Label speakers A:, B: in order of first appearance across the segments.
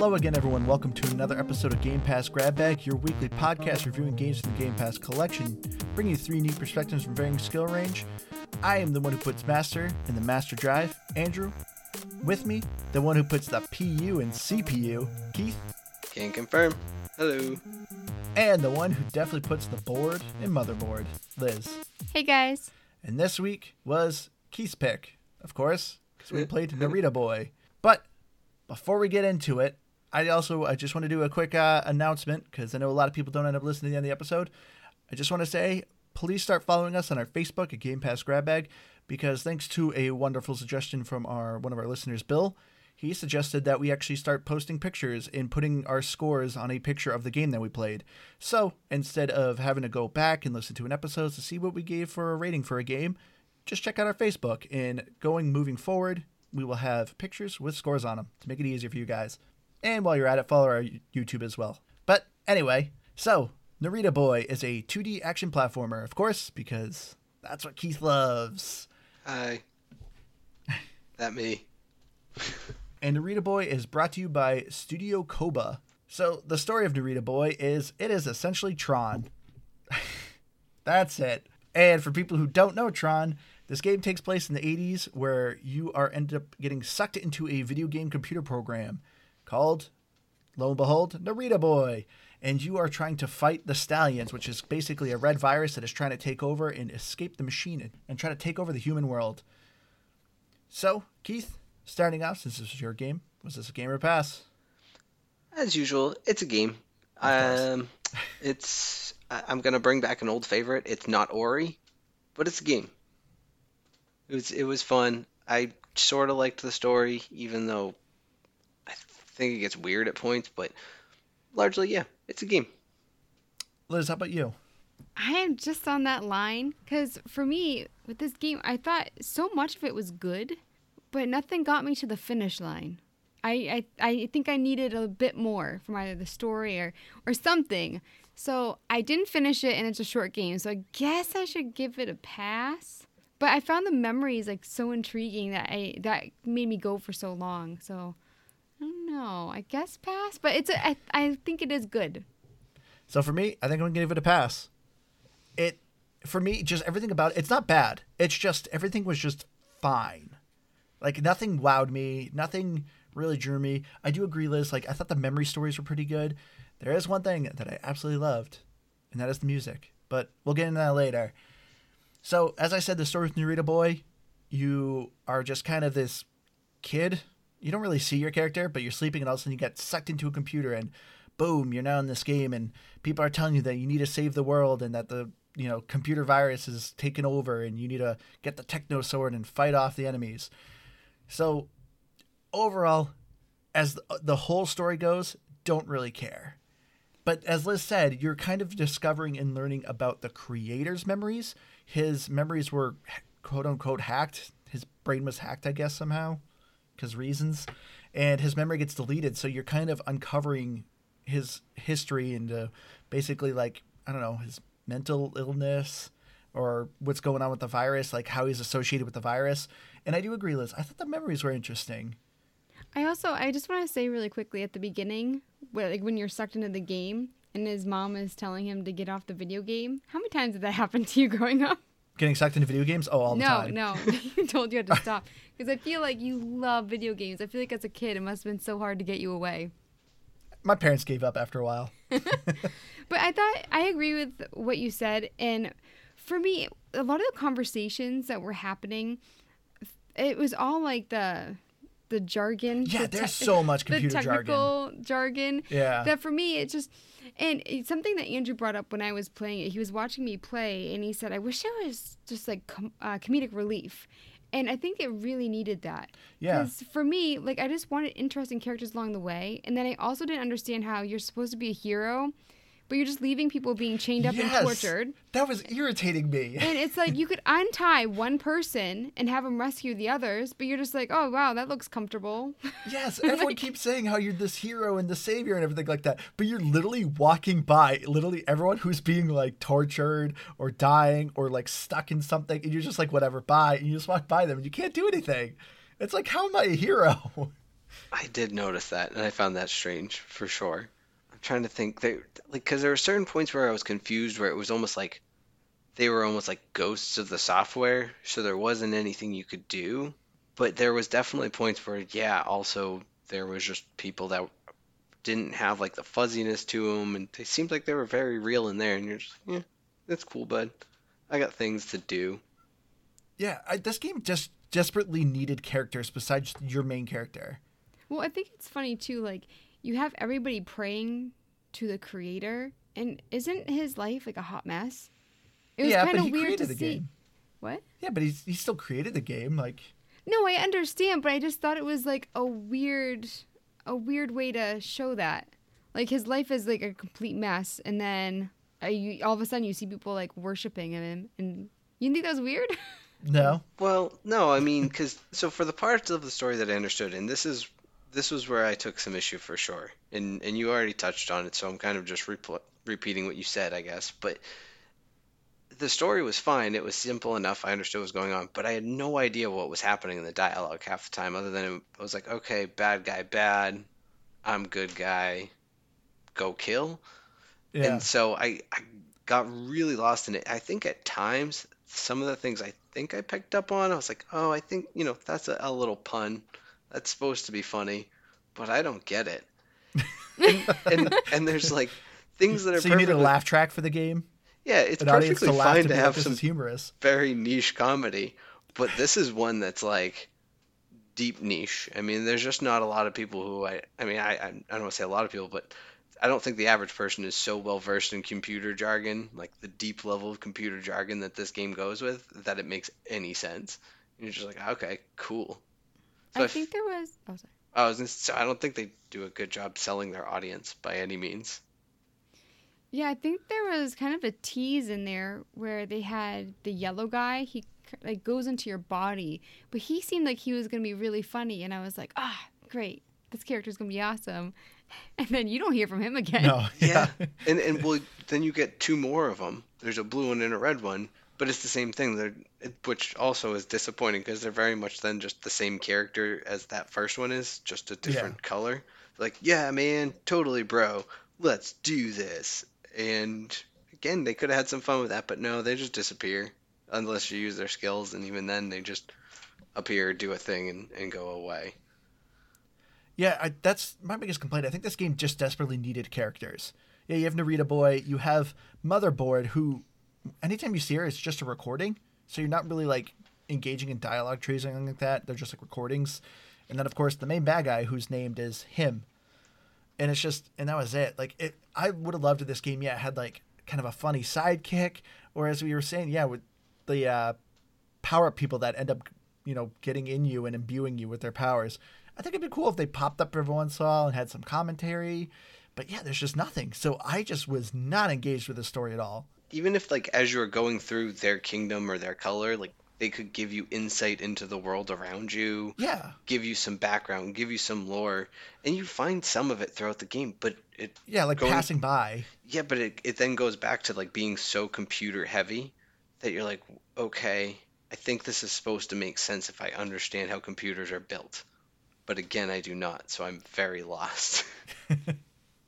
A: Hello again, everyone. Welcome to another episode of Game Pass Grab Bag, your weekly podcast reviewing games from the Game Pass collection, bringing you three neat perspectives from varying skill range. I am the one who puts Master in the Master Drive, Andrew. With me, the one who puts the PU in CPU, Keith.
B: Can confirm. Hello.
A: And the one who definitely puts the board in Motherboard, Liz.
C: Hey guys.
A: And this week was Keith's pick, of course, because we played Narita Boy. But before we get into it, I also I just want to do a quick uh, announcement because I know a lot of people don't end up listening to the end of the episode. I just want to say, please start following us on our Facebook at Game Pass Grab Bag because thanks to a wonderful suggestion from our one of our listeners, Bill, he suggested that we actually start posting pictures and putting our scores on a picture of the game that we played. So instead of having to go back and listen to an episode to see what we gave for a rating for a game, just check out our Facebook. And going moving forward, we will have pictures with scores on them to make it easier for you guys. And while you're at it, follow our YouTube as well. But anyway, so Narita Boy is a 2D action platformer, of course, because that's what Keith loves.
B: Hi. That me.
A: and Narita Boy is brought to you by Studio Koba. So the story of Narita Boy is it is essentially Tron. That's it. And for people who don't know Tron, this game takes place in the 80s where you are ended up getting sucked into a video game computer program called, lo and behold, Narita Boy. And you are trying to fight the Stallions, which is basically a red virus that is trying to take over and escape the machine and try to take over the human world. So, Keith, starting off, since this was your game, was this a game or a pass?
B: As usual, it's a game. Um, it's I'm gonna bring back an old favorite. It's not Ori, but it's a game. It was it was fun. I sort of liked the story, even though think it gets weird at points. But largely, yeah, it's a game.
A: Liz, how about you?
C: I am just on that line because for me, with this game, I thought so much of it was good, but nothing got me to the finish line. I, I, I think I needed a bit more from either the story or, or something. So I didn't finish it, and it's a short game. So I guess I should give it a pass. But I found the memories like so intriguing that I that made me go for so long. So I don't know. I guess pass, but it's a, I, I think it is good.
A: So for me, I think I'm gonna give it a pass. It for me, just everything about it, it's not bad. It's just everything was just fine. Like nothing wowed me. Nothing really drew me. I do agree, Liz. Like I thought the memory stories were pretty good. There is one thing that I absolutely loved, and that is the music. But we'll get into that later. So, as I said, the story with Narita Boy, you are just kind of this kid. You don't really see your character, but you're sleeping, and all of a sudden you get sucked into a computer, and boom, you're now in this game, and people are telling you that you need to save the world, and that the you know computer virus is taken over, and you need to get the techno sword and fight off the enemies. So, overall, as the whole story goes, don't really care. But as Liz said, you're kind of discovering and learning about the creator's memories. His memories were quote unquote hacked. His brain was hacked, I guess, somehow, because reasons. And his memory gets deleted. So you're kind of uncovering his history and uh, basically, like, I don't know, his mental illness or what's going on with the virus, like how he's associated with the virus. And I do agree, Liz. I thought the memories were interesting.
C: I also I just want to say really quickly at the beginning, like when you're sucked into the game and his mom is telling him to get off the video game. How many times did that happen to you growing up?
A: Getting sucked into video games? Oh, all the
C: no,
A: time.
C: No, no. he told you had to stop because I feel like you love video games. I feel like as a kid it must have been so hard to get you away.
A: My parents gave up after a while.
C: but I thought I agree with what you said and for me a lot of the conversations that were happening it was all like the the jargon.
A: Yeah,
C: the
A: there's so much computer
C: the technical
A: jargon.
C: jargon.
A: Yeah.
C: That for me, it just and something that Andrew brought up when I was playing it. He was watching me play, and he said, "I wish it was just like com- uh, comedic relief." And I think it really needed that.
A: Yeah.
C: Because for me, like I just wanted interesting characters along the way, and then I also didn't understand how you're supposed to be a hero but you're just leaving people being chained up
A: yes,
C: and tortured.
A: That was irritating me.
C: and it's like you could untie one person and have them rescue the others, but you're just like, oh wow, that looks comfortable.
A: Yes, everyone like, keeps saying how you're this hero and the savior and everything like that, but you're literally walking by literally everyone who's being like tortured or dying or like stuck in something, and you're just like, whatever, bye, and you just walk by them and you can't do anything. It's like, how am I a hero?
B: I did notice that, and I found that strange for sure. I'm trying to think, they like because there were certain points where I was confused, where it was almost like they were almost like ghosts of the software, so there wasn't anything you could do. But there was definitely points where, yeah, also there was just people that didn't have like the fuzziness to them, and they seemed like they were very real in there. And you're just, yeah, that's cool, bud. I got things to do.
A: Yeah, I, this game just desperately needed characters besides your main character.
C: Well, I think it's funny too. Like you have everybody praying to the creator, and isn't his life like a hot mess? It was
A: yeah,
C: kind of weird to
A: the
C: see.
A: game.
C: What?
A: Yeah, but he's he still created the game. Like,
C: No, I understand, but I just thought it was like a weird, a weird way to show that. Like his life is like a complete mess, and then uh, you, all of a sudden you see people like worshiping him, and you think that was weird?
A: no,
B: Well, no, I mean, because so for the parts of the story that I understood, and this is this was where I took some issue for sure, and and you already touched on it, so I'm kind of just repl- repeating what you said, I guess. But the story was fine; it was simple enough. I understood what was going on, but I had no idea what was happening in the dialogue half the time, other than it, I was like, okay, bad guy, bad, I'm good guy, go kill.
A: yeah,
B: And so I, I got really lost in it. I think at times, some of the things I think I picked up on, I was like, oh, I think, you know, that's a, a little pun. That's supposed to be funny, but I don't get it. and, and, and there's like things that are
A: so you need a laugh track for the game,
B: Yeah, it's
A: an
B: perfectly
A: to
B: fine
A: to
B: to
A: like,
B: have some
A: humorous.
B: very niche comedy, but this is one that's like deep niche. I mean, there's just not a lot of people who I, I mean, I, I, I don't want to say a lot of people, but I don't think the average person is so well versed in computer jargon, like the deep level of computer jargon that this game goes with, that it makes any sense. And you're just like, okay, cool. So
C: I
B: f-
C: think there was. Oh, sorry.
B: I was, gonna- so I don't think they do a good job selling their audience by any means.
C: Yeah, I think there was kind of a tease in there where they had the yellow guy. He like goes into your body, but he seemed like he was gonna be really funny, and I was like, ah, great, this character's gonna be awesome. And then you don't hear from him again.
A: No,
B: Yeah, and and well, then you get two more of them. There's a blue one and a red one, but it's the same thing. They're, it, which also is disappointing because they're very much then just the same character as that first one is, just a different color. Like, yeah, man, totally, bro. Let's do this. And again, they could have had some fun with that, but no, they just disappear unless you use their skills, and even then, they just appear, do a thing, and, and go away.
A: Yeah, I, that's my biggest complaint. I think this game just desperately needed characters. Yeah, you have Narita Boy, you have Motherboard, who anytime you see her, it's just a recording, so you're not really like engaging in dialogue trees or anything like that. They're just like recordings, and then of course the main bad guy, who's named is him, and it's just and that was it. Like it, I would have loved this game, yeah, had like kind of a funny sidekick, or as we were saying, yeah, with the uh, power up people that end up, you know, getting in you and imbuing you with their powers. I think it'd be cool if they popped up every once in a while and had some commentary. But yeah, there's just nothing. So I just was not engaged with the story at all.
B: Even if like as you're going through their kingdom or their color like they could give you insight into the world around you
A: Yeah.
B: give you some background give you some lore and you find some of it throughout the game but it
A: Yeah, like
B: Going-
A: passing by.
B: yeah but it, it then goes back to like being so computer heavy that you're like okay i think this is supposed to make sense if i understand how computers are built but again i do not so i'm very lost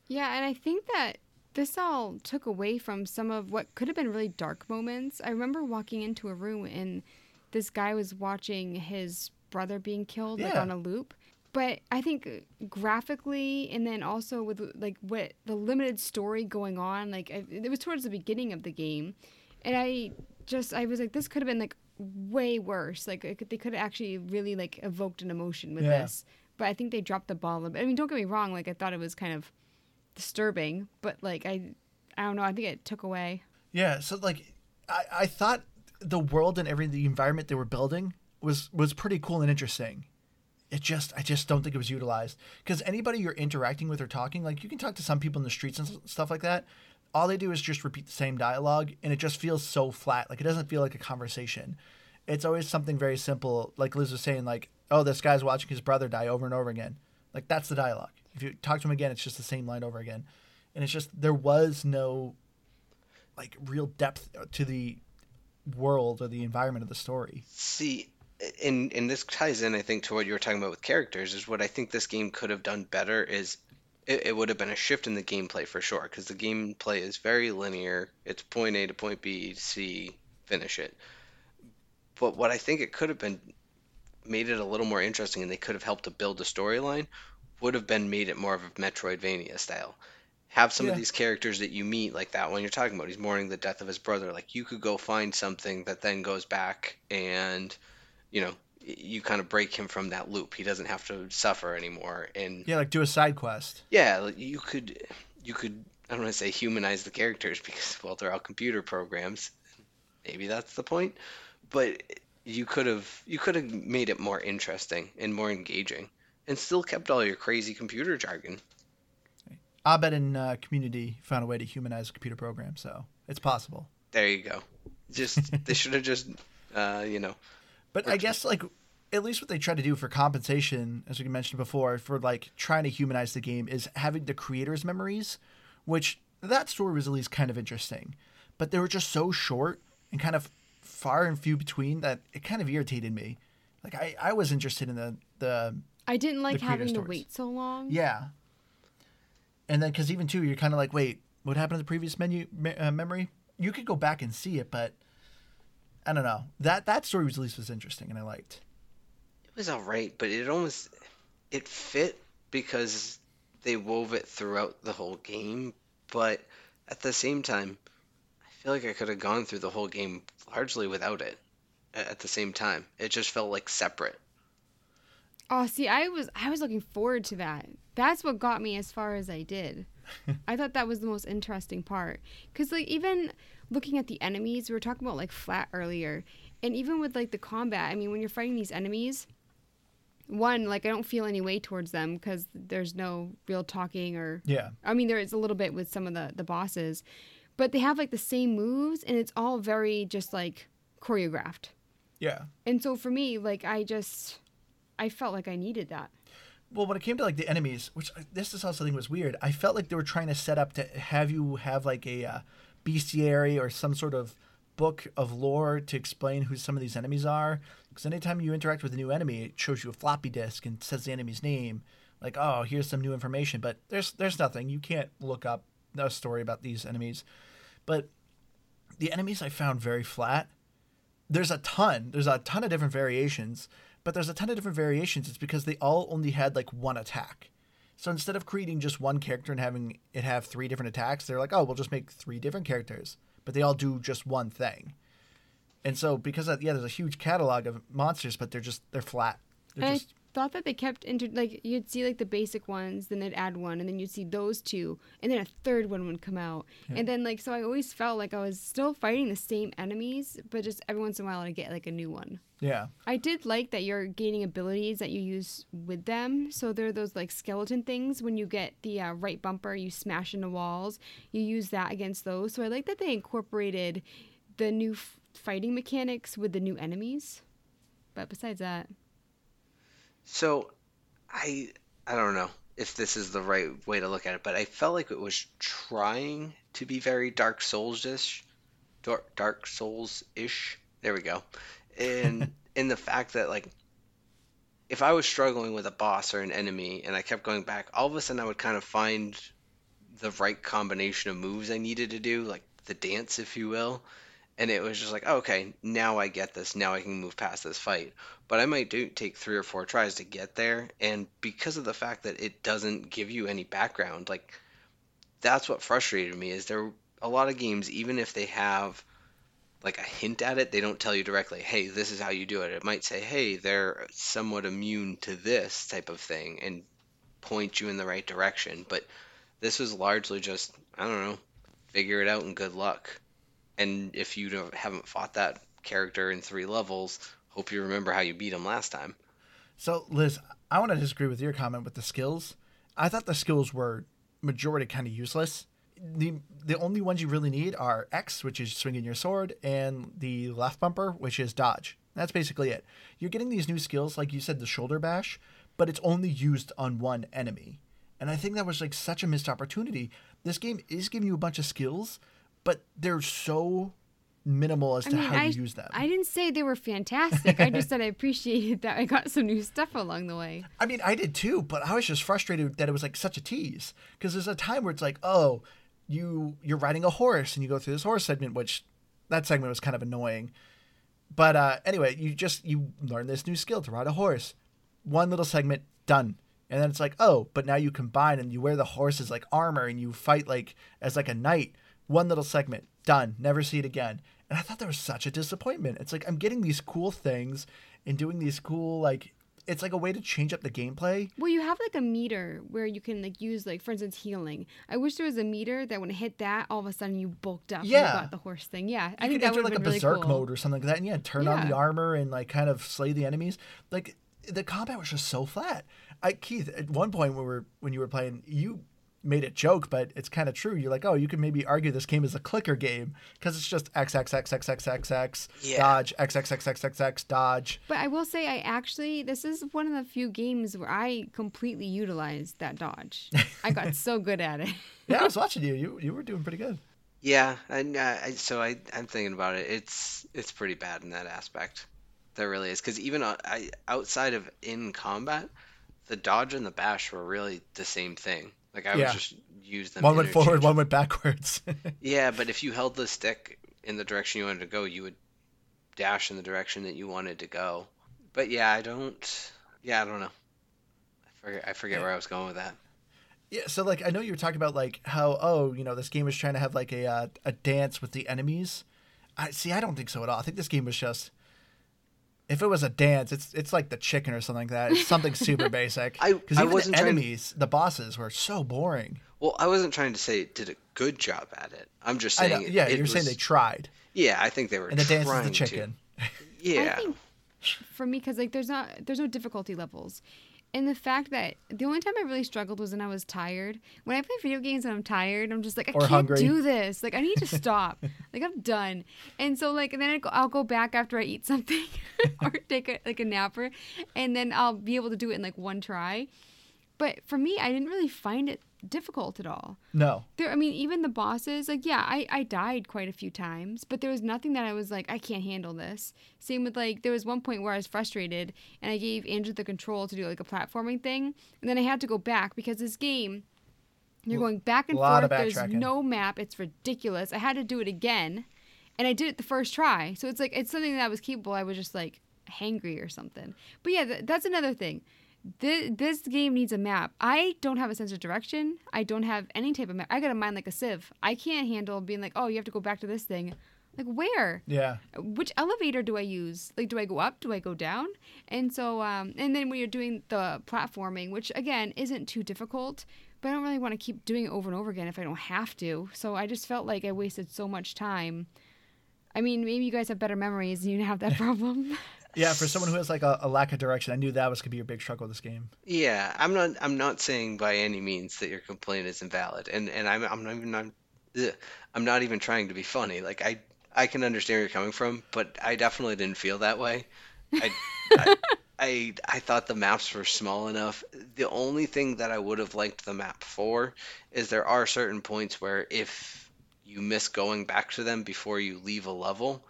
C: Yeah, and I think that this all took away from some of what could have been really dark moments. I remember walking into a room and this guy was watching his brother being killed like on a loop. But I think graphically and then also with like what the limited story going on, like it was towards the beginning of the game, and I just I was like this could have been like way worse. Like it could, they could have actually really like evoked an emotion with
A: Yeah.
C: this. But I think they dropped the ball a bit. I mean, don't get me wrong. Like I thought it was kind of disturbing, but like I, I don't know. I think it took away.
A: Yeah, so like I, I thought the world and every the environment they were building was was pretty cool and interesting. It just I just don't think it was utilized because anybody you're interacting with or talking like you can talk to some people in the streets and stuff like that. All they do is just repeat the same dialogue and it just feels so flat. Like it doesn't feel like a conversation. It's always something very simple, like Liz was saying, like, oh, this guy's watching his brother die over and over again. Like that's the dialogue. If you talk to him again, it's just the same line over again. And it's just there was no like real depth to the world or the environment of the story.
B: See, and and this ties in, I think, to what you were talking about with characters. Is what I think this game could have done better is it, it would have been a shift in the gameplay for sure because the gameplay is very linear. It's point A to point B, C, finish it. But what I think it could have been made it a little more interesting, and they could have helped to build a storyline. Would have been made it more of a Metroidvania style. Have some
A: Yeah.
B: of these characters that you meet like that one you're talking about he's mourning the death of his brother like you could go find something that then goes back and you know you kind of break him from that loop. He doesn't have to suffer anymore and
A: Yeah, like do a side quest.
B: yeah you could you could i don't want to say humanize the characters because well they're all computer programs. Maybe that's the point. But you could have you could have made it more interesting and more engaging and still kept all your crazy computer jargon
A: Abed and uh, community found a way to humanize a computer program, so it's possible.
B: There you go. Just they should have just uh, you know
A: But I guess like at least what they try to do for compensation, as we mentioned before, for like trying to humanize the game is having the creators' memories, which that story was at least kind of interesting. But they were just so short and kind of far and few between that it kind of irritated me. Like I, I was interested in the the
C: I didn't like having to
A: stories.
C: wait so long.
A: yeah. And then because even too, you're kind of like, wait, what happened to the previous menu me- uh, memory? You could go back and see it, but I don't know. That that story was at least was interesting and I liked.
B: it was all right, but it almost it fit because they wove it throughout the whole game. But at the same time, I feel like I could have gone through the whole game largely without it. At the same time, it just felt like separate.
C: Oh, see, I was I was looking forward to that. That's what got me as far as I did. I thought that was the most interesting part cuz like even looking at the enemies, we were talking about like flat earlier, and even with like the combat, I mean when you're fighting these enemies, one like I don't feel any way towards them cuz there's no real talking or
A: Yeah.
C: I mean there is a little bit with some of the the bosses, but they have like the same moves and it's all very just like choreographed.
A: Yeah.
C: And so for me, like I just I felt like I needed that.
A: Well, when it came to like the enemies, which uh, this is also thing was weird. I felt like they were trying to set up to have you have like a uh, bestiary or some sort of book of lore to explain who some of these enemies are. Because anytime you interact with a new enemy, it shows you a floppy disk and says the enemy's name. Like, oh, here's some new information. But there's there's nothing. You can't look up a story about these enemies. But the enemies I found very flat. There's a ton. There's a ton of different variations, but there's a ton of different variations. It's because they all only had like one attack. So instead of creating just one character and having it have three different attacks, they're like, oh, we'll just make three different characters, but they all do just one thing. And so because of, yeah, there's a huge catalog of monsters, but they're just they're flat. They're
C: And
A: just
C: I thought that they kept inter like you'd see like the basic ones, then they'd add one, and then you'd see those two, and then a third one would come out, and then like so I always felt like I was still fighting the same enemies, but just every once in a while I get like a new one.
A: yeah.
C: I did like that you're gaining abilities that you use with them. So there are those like skeleton things. When you get the uh, right bumper, you smash into walls. You use that against those. So I like that they incorporated the new f- fighting mechanics with the new enemies. But besides that,
B: So, I I don't know if this is the right way to look at it, but I felt like it was trying to be very Dark Souls-ish, Dark, Dark Souls-ish. There we go. And in the fact that like if I was struggling with a boss or an enemy and I kept going back, all of a sudden I would kind of find the right combination of moves I needed to do, like the dance, if you will. And it was just like, oh, okay, now I get this. Now I can move past this fight. But I might do take three or four tries to get there. And because of the fact that it doesn't give you any background, like that's what frustrated me. Is there a lot of games, even if they have like a hint at it, they don't tell you directly, hey, this is how you do it. It might say, hey, they're somewhat immune to this type of thing and point you in the right direction. But this was largely just, I don't know, figure it out and good luck. And if you haven't fought that character in three levels, hope you remember how you beat him last time.
A: So Liz, I want to disagree with your comment with the skills. I thought the skills were majority kind of useless. The the only ones you really need are X, which is swinging your sword, and the left bumper, which is dodge. That's basically it. You're getting these new skills, like you said, the shoulder bash, but it's only used on one enemy. And I think that was like such a missed opportunity. This game is giving you a bunch of skills, but they're so minimal as
C: I
A: to
C: mean,
A: how
C: I,
A: you use them.
C: I didn't say they were fantastic. I just said I appreciated that I got some new stuff along the way.
A: I mean, I did too, but I was just frustrated that it was like such a tease because there's a time where it's like, oh, you you're riding a horse and you go through this horse segment, which that segment was kind of annoying. But uh, anyway, you just you learn this new skill to ride a horse. One little segment done, and then it's like, oh, but now you combine and you wear the horse's like armor and you fight like as like a knight. One little segment done, never see it again. And I thought that was such a disappointment. It's like I'm getting these cool things and doing these cool like it's like a way to change up the gameplay.
C: Well, you have like a meter where you can like use like for instance healing. I wish there was a meter that when it hit that, all of a sudden you bulked up. and
A: Yeah.
C: you got the horse thing. Yeah, I
A: you
C: think
A: could
C: that would
A: like a
C: really
A: berserk
C: cool.
A: mode or something like that, and yeah, turn on the armor and like kind of slay the enemies. Like the combat was just so flat. I Keith, at one point when we were when you were playing, you made a joke, but it's kind of true. You're like, oh, you can maybe argue this game is a clicker game because it's just X X X X X X X
B: Yeah.
A: dodge X X X X X X dodge.
C: But I will say, I actually this is one of the few games where I completely utilized that dodge. I got so good at it.
A: Yeah, I was watching you. You you were doing pretty good.
B: Yeah, and uh, so I I'm thinking about it. It's it's pretty bad in that aspect. There really is because even uh, I outside of in combat, the dodge and the bash were really the same thing. Like I
A: Yeah.
B: would just use them.
A: One went forward, one went backwards.
B: Yeah, but if you held the stick in the direction you wanted to go, you would dash in the direction that you wanted to go. But yeah, I don't. Yeah, I don't know. I forget. I forget where I was going with that.
A: Yeah, so like I know you were talking about like how oh you know this game was trying to have like a uh, a dance with the enemies. I see. I don't think so at all. I think this game was just if it was a dance, it's it's like the chicken or something like that. It's something super basic.
B: I-
A: because
B: I
A: even
B: wasn't
A: the
B: trying-
A: enemies, the bosses were so boring.
B: Well, I wasn't trying to say it did a good job at it. I'm just saying.
A: know.
B: it-
A: Yeah,
B: it
A: you're saying they tried,
B: Yeah, I think they were
A: and the dance is
B: trying
A: the
B: to.
A: chicken.
B: Yeah.
C: I think for me, because like there's not there's no difficulty levels, and the fact that the only time I really struggled was when I was tired. When I play video games and I'm tired, I'm just like I
A: Or
C: can't
A: hungry.
C: do this. Like I need to stop. like I'm done. And so like and then go, I'll go back after I eat something or take a, like a napper, and then I'll be able to do it in like one try. But for me, I didn't really find it difficult at all.
A: No,
C: There, I mean, even the bosses, like, yeah, I, I died quite a few times, but there was nothing that I was like, I can't handle this. Same with, like, there was one point where I was frustrated and I gave Andrew the control to do, like, a platforming thing. And then I had to go back because this game, you're going back and
A: lot
C: forth. There's no map. It's ridiculous. I had to do it again. And I did it the first try. So it's like, it's something that I was capable. I was just, like, hangry or something. But yeah, th- that's another thing. This, this game needs a map. I don't have a sense of direction. I don't have any type of map. I got a mind like a sieve. I can't handle being like, oh, you have to go back to this thing. Like, where?
A: yeah,
C: Which elevator do I use? Like, do I go up? Do I go down? And so, um, and then when you're doing the platforming, which again isn't too difficult, but I don't really want to keep doing it over and over again if I don't have to. So I just felt like I wasted so much time. I mean, maybe you guys have better memories and you didn't have that problem.
A: Yeah. For someone who has like a, a lack of direction, I knew that was gonna be your big struggle with this game.
B: Yeah, I'm not. I'm not saying by any means that your complaint is invalid, and and I'm. I'm not even. Ugh, I'm not even trying to be funny. Like I. I can understand where you're coming from, but I definitely didn't feel that way. I, I, I thought the maps were small enough. The only thing that I would have liked the map for is there are certain points where if you miss going back to them before you leave a level,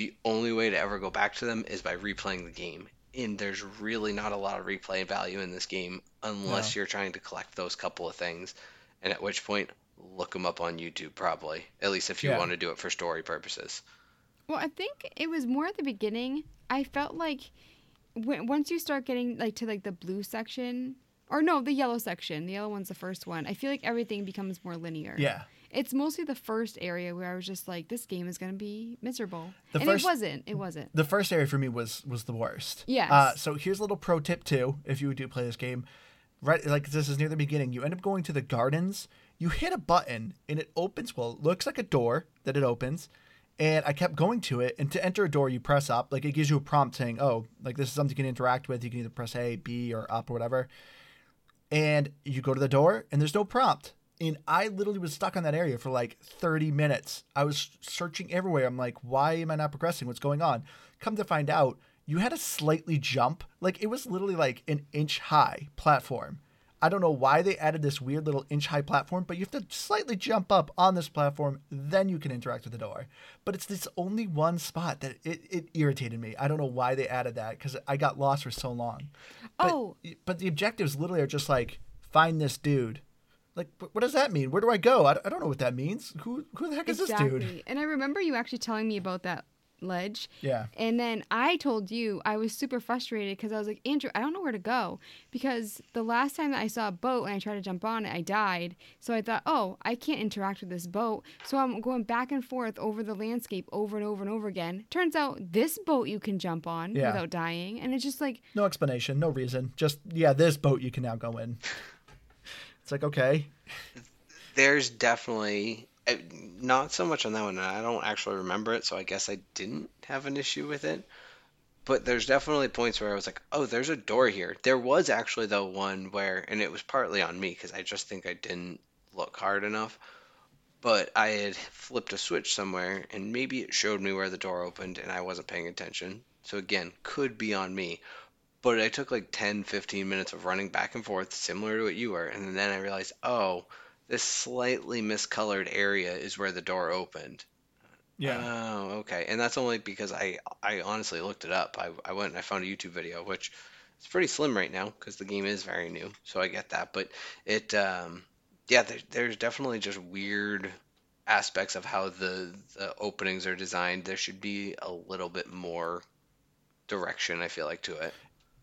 B: the only way to ever go back to them is by replaying the game. And there's really not a lot of replay value in this game unless you're trying to collect those couple of things. And at which point, look them up on YouTube probably. At least if you
A: Yeah.
B: want to do it for story purposes.
C: Well, I think it was more at the beginning. I felt like when, once you start getting like to like the blue section, or no, the yellow section. The yellow one's the first one. I feel like everything becomes more linear.
A: Yeah,
C: It's mostly the first area where I was just like, this game is gonna be miserable,
A: The
C: and
A: first-
C: it wasn't. It wasn't.
A: the first area for me was was the worst.
C: Yes.
A: Uh, so here's a little pro tip too, if you do play this game. Right, like this is near the beginning. You end up going to the gardens. You hit a button and it opens. Well, it looks like a door that it opens. And I kept going to it. And to enter a door, you press up. Like it gives you a prompt saying, "Oh, like this is something you can interact with. You can either press A, B, or up or whatever." And you go to the door, and there's no prompt. And I literally was stuck on that area for like 30 minutes. I was searching everywhere. I'm like, why am I not progressing? What's going on? Come to find out, you had to slightly jump. Like it was literally like an inch high platform I don't know why they added this weird little inch high platform, but you have to slightly jump up on this platform, then you can interact with the door. But it's this only one spot that it, it irritated me. I don't know why they added that because I got lost for so long. But,
C: Oh.
A: but the objectives literally are just like find this dude. Like, what does that mean? Where do I go? I, I don't know what that means. Who who the heck is this dude?
C: And I remember you actually telling me about that ledge.
A: Yeah.
C: And then I told you I was super frustrated because I was like, Andrew, I don't know where to go because the last time that I saw a boat and I tried to jump on it, I died. So I thought, oh, I can't interact with this boat. So I'm going back and forth over the landscape over and over and over again. Turns out this boat you can jump on
A: Yeah.
C: without dying, and it's just like,
A: No explanation, no reason. Just yeah, this boat you can now go in. It's like okay,
B: There's definitely uh, not so much on that one. I don't actually remember it, so I guess I didn't have an issue with it. But there's definitely points where I was like, "Oh, there's a door here." There was actually though one where, and it was partly on me because I just think I didn't look hard enough. But I had flipped a switch somewhere, and maybe it showed me where the door opened, and I wasn't paying attention. So again, could be on me. But I took like 10, 15 minutes of running back and forth, similar to what you were, and then I realized, oh, this slightly miscolored area is where the door opened. Yeah. Oh, okay. And that's only because I I honestly looked it up. I, I went and I found a YouTube video, which is pretty slim right now because the game is very new. So I get that. But it, um, yeah, there, there's definitely just weird aspects of how the, the openings are designed. There should be a little bit more direction, I feel like, to it.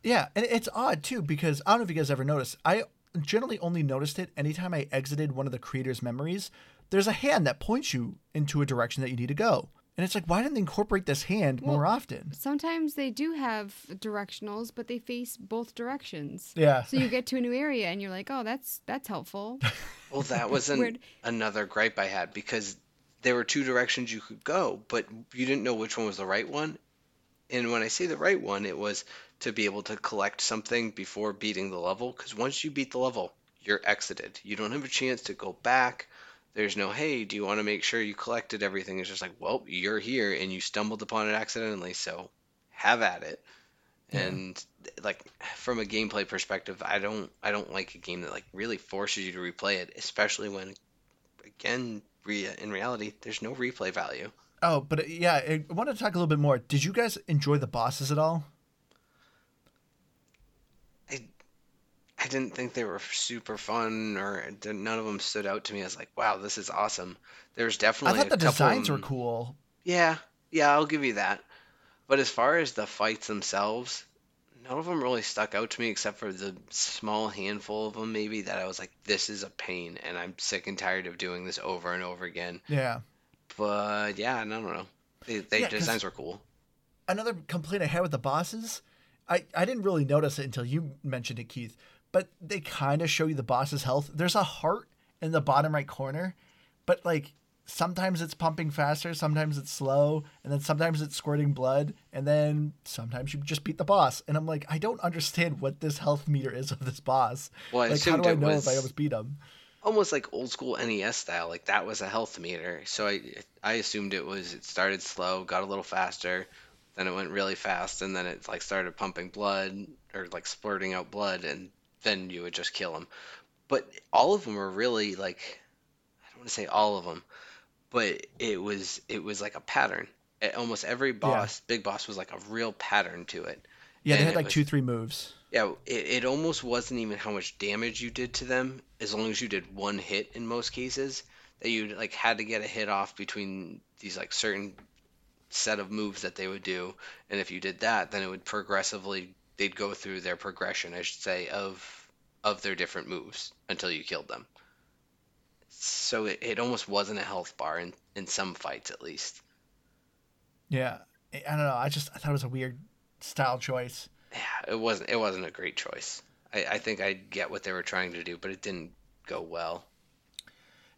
A: Yeah, and it's odd too because I don't know if you guys ever noticed. I generally only noticed it anytime I exited one of the creator's memories. There's a hand that points you into a direction that you need to go, and it's like why didn't they incorporate this hand more often?
C: sometimes they do have directionals, but they face both directions.
A: Yeah,
C: So you get to a new area and you're like, oh, that's that's helpful.
B: Well, that was an, another gripe I had because there were two directions you could go, but you didn't know which one was the right one. And when I say the right one, it was to be able to collect something before beating the level. Because once you beat the level, you're exited. You don't have a chance to go back. There's no, hey, do you want to make sure you collected everything? It's just like, well, you're here and you stumbled upon it accidentally, so have at it.
A: Yeah.
B: And like from a gameplay perspective, I don't I don't like a game that like really forces you to replay it, especially when again, re- in reality, there's no replay value.
A: Oh, but uh, yeah, I want to talk a little bit more. Did you guys enjoy the bosses at all?
B: I I didn't think they were super fun, or none of them stood out to me as like, wow, this is awesome. There's definitely I
A: thought
B: a
A: the designs were cool.
B: Yeah, yeah, I'll give you that. But as far as the fights themselves, none of them really stuck out to me except for the small handful of them maybe that I was like, this is a pain, and I'm sick and tired of doing this over and over again.
A: Yeah.
B: But yeah, no, no, no. They, they
A: Yeah,
B: designs were cool.
A: another complaint I had with the bosses, I, I didn't really notice it until you mentioned it, Keith, but they kind of show you the boss's health. There's a heart in the bottom right corner, but like sometimes it's pumping faster, sometimes it's slow, and then sometimes it's squirting blood, and then sometimes you just beat the boss. And I'm like, I don't understand what this health meter is of this boss.
B: Well, I
A: like, how do I know
B: was
A: if I almost beat him?
B: Almost like old school NES style. Like that was a health meter. So I I assumed it was it started slow, got a little faster, then it went really fast, and then it like started pumping blood or like splurting out blood, and then you would just kill them. But all of them were really like I don't want to say all of them, but it was it was like a pattern. At almost every boss, big boss, was like a real pattern to it.
A: Yeah, they had like
B: was-
A: two, three moves.
B: Yeah, it, it almost wasn't even how much damage you did to them, as long as you did one hit in most cases, that you like had to get a hit off between these like certain set of moves that they would do, and if you did that, then it would progressively they'd go through their progression, I should say, of of their different moves until you killed them. So it, it almost wasn't a health bar in, in some fights at least.
A: Yeah. I don't know. I just I thought it was a weird style choice.
B: Yeah, it wasn't it wasn't a great choice. I, I think I get what they were trying to do, but it didn't go well.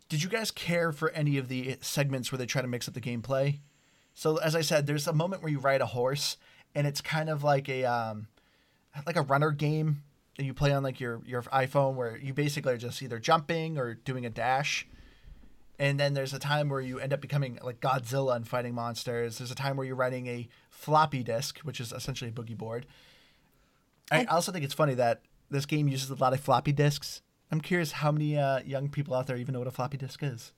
A: Did you guys care for any of the segments where they try to mix up the gameplay? So as I said, there's a moment where you ride a horse, and it's kind of like a um, like a runner game that you play on like your your iPhone, where you basically are just either jumping or doing a dash. And then there's a time where you end up becoming like Godzilla and fighting monsters. There's a time where you're riding a floppy disk, which is essentially a boogie board. I
C: I-
A: also think it's funny that this game uses a lot of floppy disks. I'm curious how many uh, young people out there even know what a floppy disk is.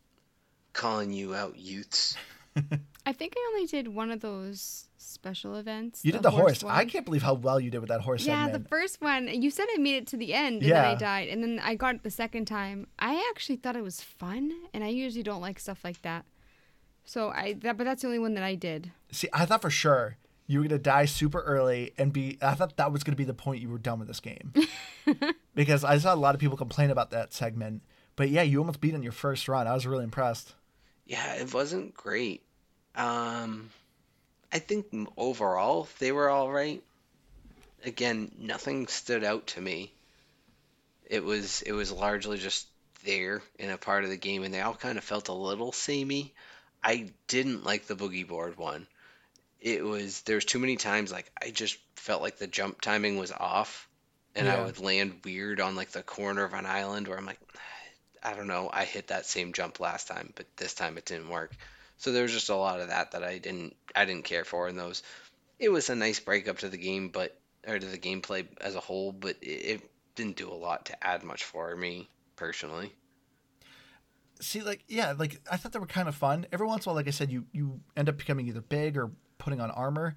B: Calling you out, youths.
C: I think I only did one of those special events.
A: You did the horse.
C: one.
A: I can't believe how well you did with that horse
C: Yeah,
A: segment.
C: the first one. You said I made it to the end, and then I died, and then I got it the second time. I actually thought it was fun, and I usually don't like stuff like that. So I that, but that's the only one that I did.
A: See, I thought for sure you were gonna die super early and be. I thought that was gonna be the point you were done with this game, because I saw a lot of people complain about that segment. But yeah, you almost beat it in your first run. I was really impressed.
B: Yeah, it wasn't great. Um, I think overall they were all right. Again, nothing stood out to me. It was it was largely just there in a part of the game, and they all kind of felt a little samey. I didn't like the boogie board one. It was there was too many times like I just felt like the jump timing was off, and I would land weird on like the corner of an island where I'm like, I don't know, I hit that same jump last time, but this time it didn't work. So there was just a lot of that that I didn't I didn't care for in those. It was a nice breakup to the game, but or to the gameplay as a whole, but it, it didn't do a lot to add much for me personally.
A: See, like, yeah, like I thought they were kind of fun. Every once in a while, like I said, you you end up becoming either big or putting on armor.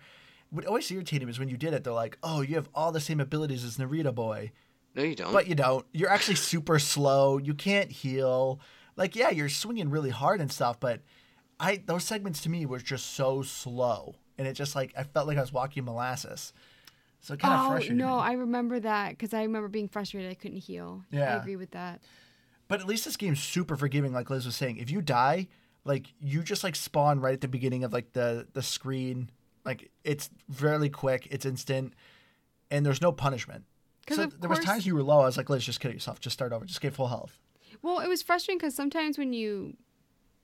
A: What always irritated me is when you did it, they're like, "Oh, you have all the same abilities as Narita Boy,"
B: No, you don't.
A: but you don't. You're actually super slow. You can't heal. Like, yeah, you're swinging really hard and stuff, but I those segments to me were just so slow, and it just like I felt like I was walking molasses. So it kind of
C: oh
A: frustrated
C: no,
A: me.
C: I remember that because I remember being frustrated. I couldn't heal.
A: Yeah, I
C: agree with that.
A: But at least this game's super forgiving, like Liz was saying. If you die, like you just like spawn right at the beginning of like the the screen. Like it's fairly quick, it's instant, and there's no punishment.
C: 'Cause
A: So
C: of
A: there was times you were low. I was like, Liz, just kill yourself. Just start over. Just get full health.
C: Well, it was frustrating because sometimes when you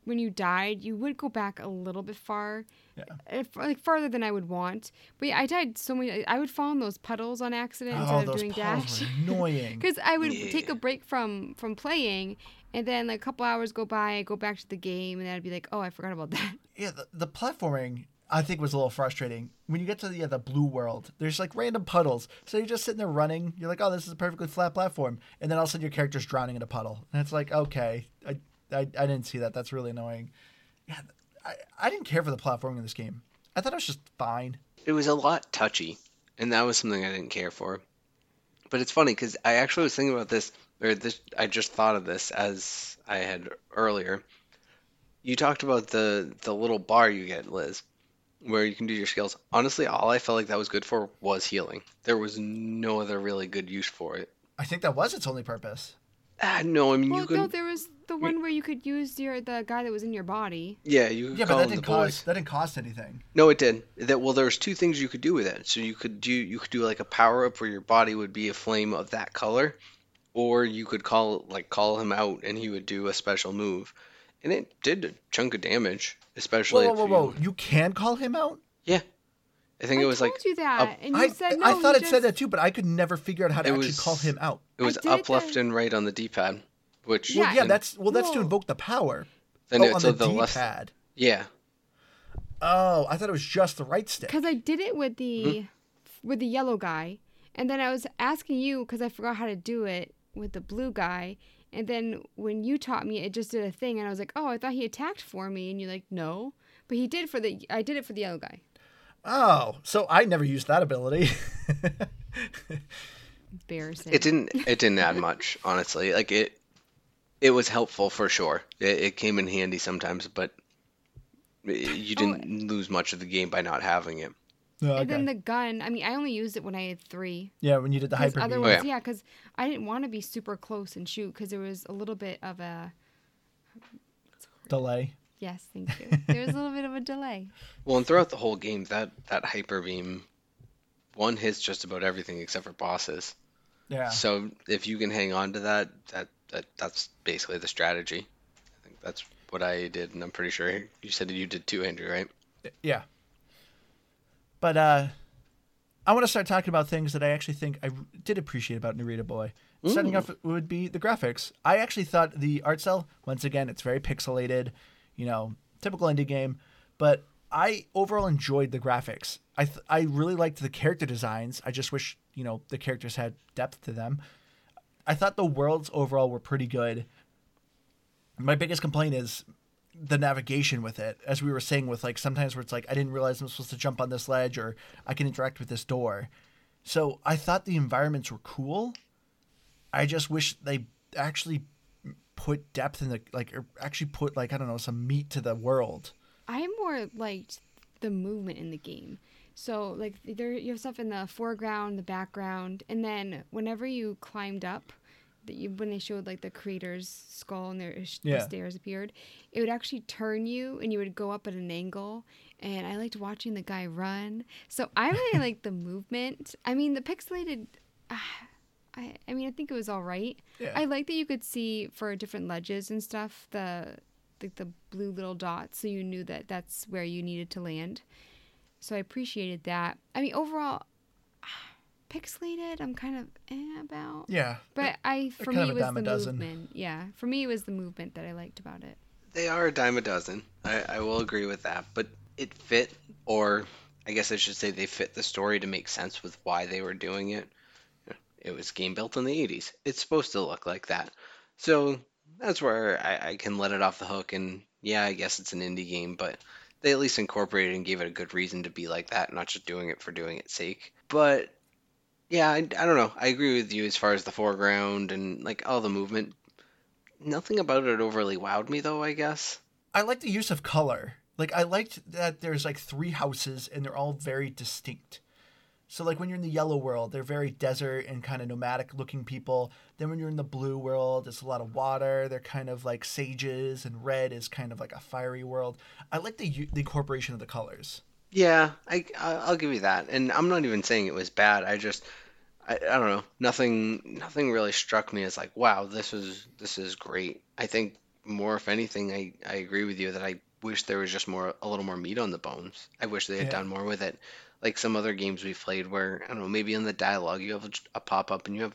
C: when you died, you would go back a little bit far,
A: Yeah.
C: Eh, like farther than I would want. But yeah, I died so many. I would fall in those puddles on accident
A: Oh,
C: instead of doing
A: puddles
C: dash.
A: were annoying.
C: Because I would take a break from from playing, and then like a couple hours go by, I go back to the game, and then I'd be like, oh, I forgot about that.
A: yeah, the, the platforming I think was a little frustrating. When you get to the, yeah, the blue world, there's like random puddles. So you're just sitting there running. You're like, oh, this is a perfectly flat platform, and then all of a sudden your character's drowning in a puddle, and it's like, okay, I I, I didn't see that. That's really annoying. Yeah, I, I didn't care for the platforming in this game. I thought it was just fine.
B: It was a lot touchy, and that was something I didn't care for. But it's funny because I actually was thinking about this, or this. I just thought of this as I had earlier. You talked about the the little bar you get, Liz, where you can do your skills. Honestly, all I felt like that was good for was healing. There was no other really good use for it.
A: I think that was its only purpose.
B: Ah, no, I mean
C: well,
B: you could.
C: no, there was the one where you could use your the guy that was in your body.
B: yeah, you could
A: Yeah, but that
B: him
A: didn't
B: boy.
A: cost that didn't cost anything.
B: No, it did. That well, there's two things you could do with it. So you could do you could do like a power up where your body would be a flame of that color, or you could call like call him out and he would do a special move, and it did a chunk of damage, especially
A: Whoa, whoa, whoa,
B: if
A: whoa! You can call him out.
B: Yeah, I think
C: I
B: it was
C: told
B: like
C: you that,
B: up-
C: and you
A: I,
C: said no.
A: I thought
C: he
A: it said that too, but I could never figure out how to
B: It
A: actually
B: was-
A: call him out.
B: it was
C: did
B: up, left, and right on the D-pad, which
C: Yeah,
A: Yeah,
B: and
A: that's well, that's to invoke the power.
B: then
A: oh,
B: it's
A: on
B: so
A: the,
B: the left.
A: D-pad.
B: Yeah,
A: Oh, I thought it was just the right stick.
C: Because I did it with the
B: Mm-hmm.
C: with the yellow guy, and then I was asking you because I forgot how to do it with the blue guy, and then when you taught me, it just did a thing, and I was like, oh, I thought he attacked for me, and you're like, no, but he did for the I did it for the yellow guy.
A: Oh, so I never used that ability.
C: Embarrassing.
B: it didn't it didn't add much honestly. Like it it was helpful for sure. It, it came in handy sometimes, but eh, you oh, didn't lose much of the game by not having it.
A: Oh,
C: And then the gun. I mean, I only used it when I had three.
A: yeah, when you did the hyper
C: other
A: beam.
B: Oh,
C: ones,
B: yeah.
C: yeah, because I didn't want to be super close and shoot because there was a little bit of a
A: delay.
C: yes, thank you. there was a little bit of a delay.
B: Well, and throughout the whole game, that that hyper beam one hits just about everything except for bosses.
A: Yeah.
B: So if you can hang on to that, that, that that's basically the strategy. I think that's what I did, and I'm pretty sure you said you did too, Andrew, right?
A: Yeah. But uh I want to start talking about things that I actually think I did appreciate about Narita Boy. Starting off would be the graphics. I actually thought the art style, once again, it's very pixelated, you know, typical indie game, but I overall enjoyed the graphics. I th- I really liked the character designs. I just wish you know the characters had depth to them. I thought the worlds overall were pretty good. My biggest complaint is the navigation with it, as we were saying, with like sometimes where it's like I didn't realize I'm supposed to jump on this ledge or I can interact with this door. So I thought the environments were cool. I just wish they actually put depth in the like or actually put like I don't know some meat to the world.
C: I more liked the movement in the game. So like there you have stuff in the foreground, the background, and then whenever you climbed up, you when they showed like the creator's skull and their
A: Yeah.
C: the stairs appeared, it would actually turn you and you would go up at an angle. And I liked watching the guy run. So I really liked the movement. I mean the pixelated. ah, I, I mean, I think it was all right.
A: Yeah.
C: I like that you could see for different ledges and stuff the like the blue little dots, so you knew that that's where you needed to land. So I appreciated that. I mean, overall, pixelated, I'm kind of eh about.
A: Yeah,
C: But I, for me, it was the
A: dozen.
C: movement. Yeah, for me, it was the movement that I liked about it.
B: They are a dime a dozen. I, I will agree with that. But it fit, or I guess I should say they fit the story to make sense with why they were doing it. It was game built in the 80s. It's supposed to look like that. So that's where I, I can let it off the hook. And yeah, I guess it's an indie game, but they at least incorporated and gave it a good reason to be like that, not just doing it for doing its sake. But yeah, I, I don't know. I agree with you as far as the foreground and like all the movement. Nothing about it overly wowed me though, I guess.
A: I like the use of color. Like I liked that there's like three houses and they're all very distinct. So like when you're in the yellow world, they're very desert and kind of nomadic looking people. Then when you're in the blue world, it's a lot of water. They're kind of like sages, and red is kind of like a fiery world. I like the the incorporation of the colors.
B: Yeah, I I'll give you that. And I'm not even saying it was bad. I just I, I don't know. Nothing nothing really struck me as like, wow, this is this is great. I think more if anything, I I agree with you that I wish there was just more a little more meat on the bones. I wish they had
A: Yeah.
B: done more with it. Like some other games we've played where, I don't know, maybe in the dialogue you have a, a pop up and you have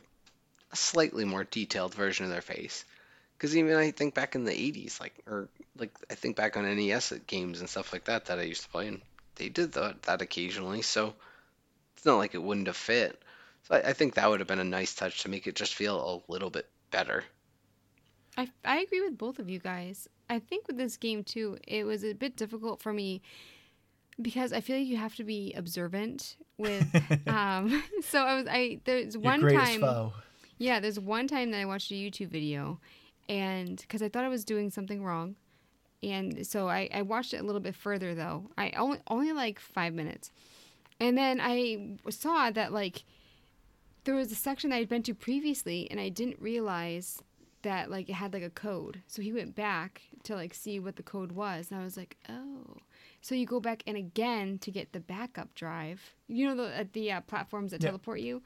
B: a slightly more detailed version of their face. Because even I think back in the 80s, like, or like I think back on NES games and stuff like that that I used to play, and they did that, that occasionally. So it's not like it wouldn't have fit. So I, I think that would have been a nice touch to make it just feel a little bit better.
C: I, I agree with both of you guys. I think with this game too, it was a bit difficult for me because I feel like you have to be observant with. um, so I was I there's
A: Your
C: one time.
A: foe.
C: Yeah, there's one time that I watched a YouTube video, and because I thought I was doing something wrong, and so I, I watched it a little bit further though. I only only like five minutes, and then I saw that like there was a section that I'd been to previously, and I didn't realize that like it had like a code. So he went back to like see what the code was, and I was like, oh. So you go back in again to get the backup drive. You know the uh, the uh, platforms that teleport you.